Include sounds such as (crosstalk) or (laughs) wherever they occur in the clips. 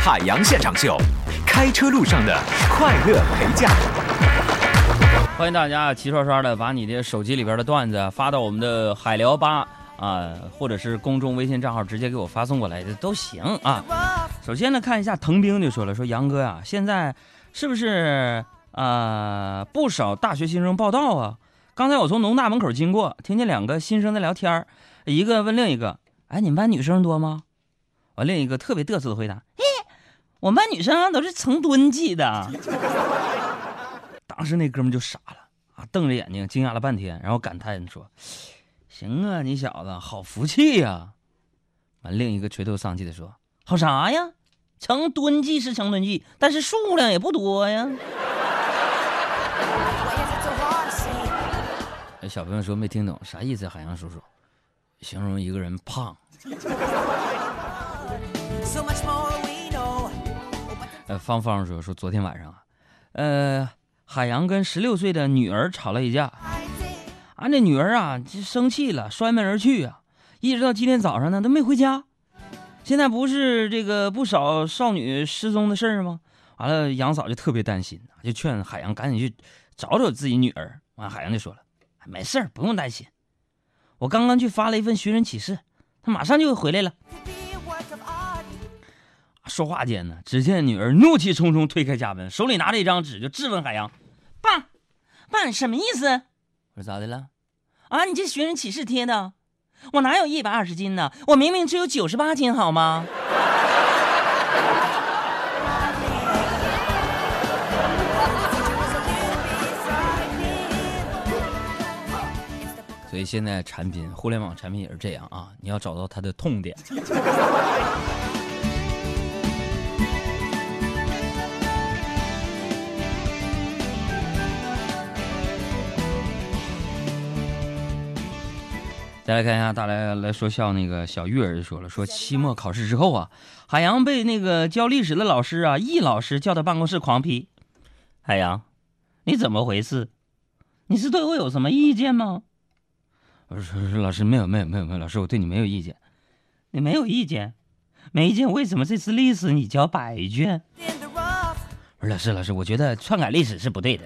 海洋现场秀，开车路上的快乐陪驾。欢迎大家齐刷刷的把你的手机里边的段子发到我们的海聊吧啊，或者是公众微信账号直接给我发送过来的都行啊。首先呢，看一下滕兵就说了，说杨哥呀，现在是不是啊不少大学新生报道啊？刚才我从农大门口经过，听见两个新生在聊天一个问另一个，哎，你们班女生多吗？完，另一个特别嘚瑟的回答，我们班女生都是成吨计的。(laughs) 当时那哥们就傻了啊，瞪着眼睛惊讶了半天，然后感叹说：“行啊，你小子好福气呀！”完，另一个垂头丧气的说：“好啥呀？成吨计是成吨计，但是数量也不多呀。(laughs) ”哎，小朋友说没听懂啥意思？海洋叔叔，形容一个人胖。呃，芳芳说说昨天晚上啊，呃。海洋跟十六岁的女儿吵了一架，啊，那女儿啊就生气了，摔门而去啊，一直到今天早上呢都没回家。现在不是这个不少少女失踪的事儿吗？完了，杨嫂就特别担心，就劝海洋赶紧去找找自己女儿。完，海洋就说了：“没事儿，不用担心，我刚刚去发了一份寻人启事，他马上就回来了。”说话间呢，只见女儿怒气冲冲推开家门，手里拿着一张纸，就质问海洋：“爸，爸，你什么意思？”我说：“咋的了？啊，你这寻人启事贴的，我哪有一百二十斤呢？我明明只有九十八斤，好吗？” (laughs) 所以现在产品，互联网产品也是这样啊，你要找到它的痛点。再来看一下，大来来说笑那个小玉儿就说了，说期末考试之后啊，海洋被那个教历史的老师啊易老师叫到办公室狂批。海洋，你怎么回事？你是对我有什么意见吗？我说老师没有没有没有没有，老师我对你没有意见。你没有意见？没意见？为什么这次历史你交白卷？我说老师老师，我觉得篡改历史是不对的。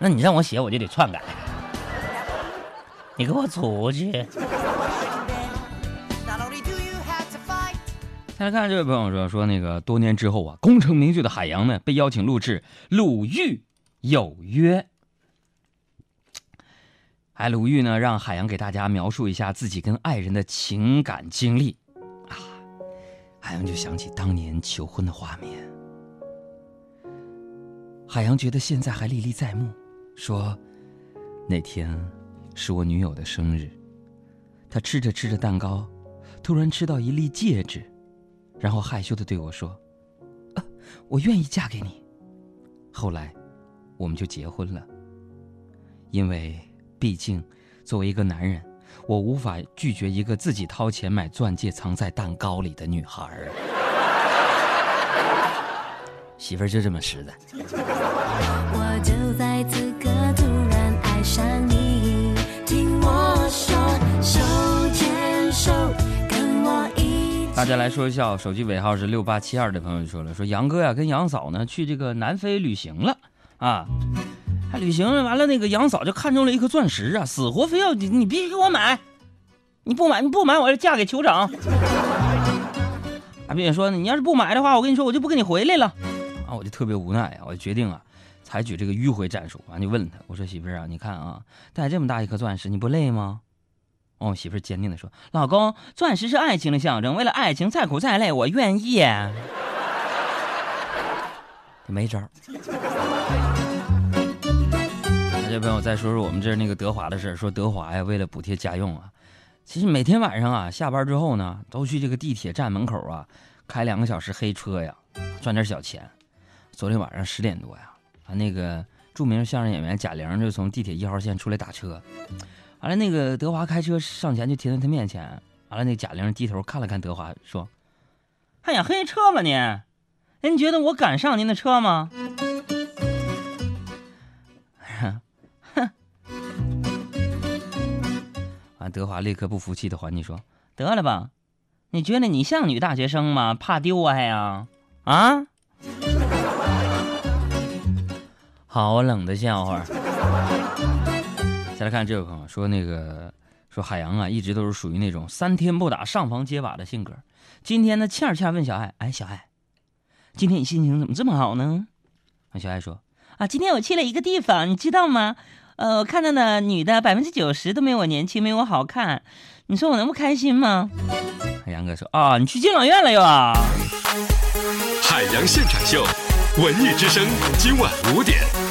那你让我写，我就得篡改。你给我出去！再来看这位朋友说说那个多年之后啊，功成名就的海洋呢，被邀请录制《鲁豫有约》。哎，鲁豫呢，让海洋给大家描述一下自己跟爱人的情感经历啊。海洋就想起当年求婚的画面，海洋觉得现在还历历在目，说那天。是我女友的生日，她吃着吃着蛋糕，突然吃到一粒戒指，然后害羞的对我说：“啊，我愿意嫁给你。”后来，我们就结婚了。因为毕竟，作为一个男人，我无法拒绝一个自己掏钱买钻戒藏在蛋糕里的女孩儿。媳妇儿就这么实在。我就在大家来说一下，手机尾号是六八七二的朋友就说了，说杨哥呀跟杨嫂呢去这个南非旅行了啊，还旅行完了，那个杨嫂就看中了一颗钻石啊，死活非要你你必须给我买，你不买你不买我就嫁给酋长。啊，并且说你要是不买的话，我跟你说我就不跟你回来了啊，我就特别无奈啊，我就决定啊采取这个迂回战术，完就问他，我说媳妇儿啊，你看啊戴这么大一颗钻石，你不累吗？哦，媳妇坚定的说：“老公，钻石是爱情的象征，为了爱情再苦再累，我愿意。(laughs) ”没招。那这朋友再说说我们这那个德华的事儿，说德华呀，为了补贴家用啊，其实每天晚上啊，下班之后呢，都去这个地铁站门口啊，开两个小时黑车呀，赚点小钱。昨天晚上十点多呀，啊，那个著名相声演员贾玲就从地铁一号线出来打车。完了，那个德华开车上前就停在他面前。完了，那贾玲低头看了看德华，说：“还想黑车吗？您？您觉得我敢上您的车吗？”哼！(laughs) 完，德华立刻不服气的还击说：“得了吧，你觉得你像女大学生吗？怕丢啊呀？啊？好冷的笑话。再来看这位朋友说，那个说海洋啊，一直都是属于那种三天不打上房揭瓦的性格。今天呢，倩倩问小爱：“哎，小爱，今天你心情怎么这么好呢？”小爱说：“啊，今天我去了一个地方，你知道吗？呃，我看到的女的百分之九十都没我年轻，没我好看。你说我能不开心吗？”海洋哥说：“啊，你去敬老院了又啊？”海洋现场秀，文艺之声，今晚五点。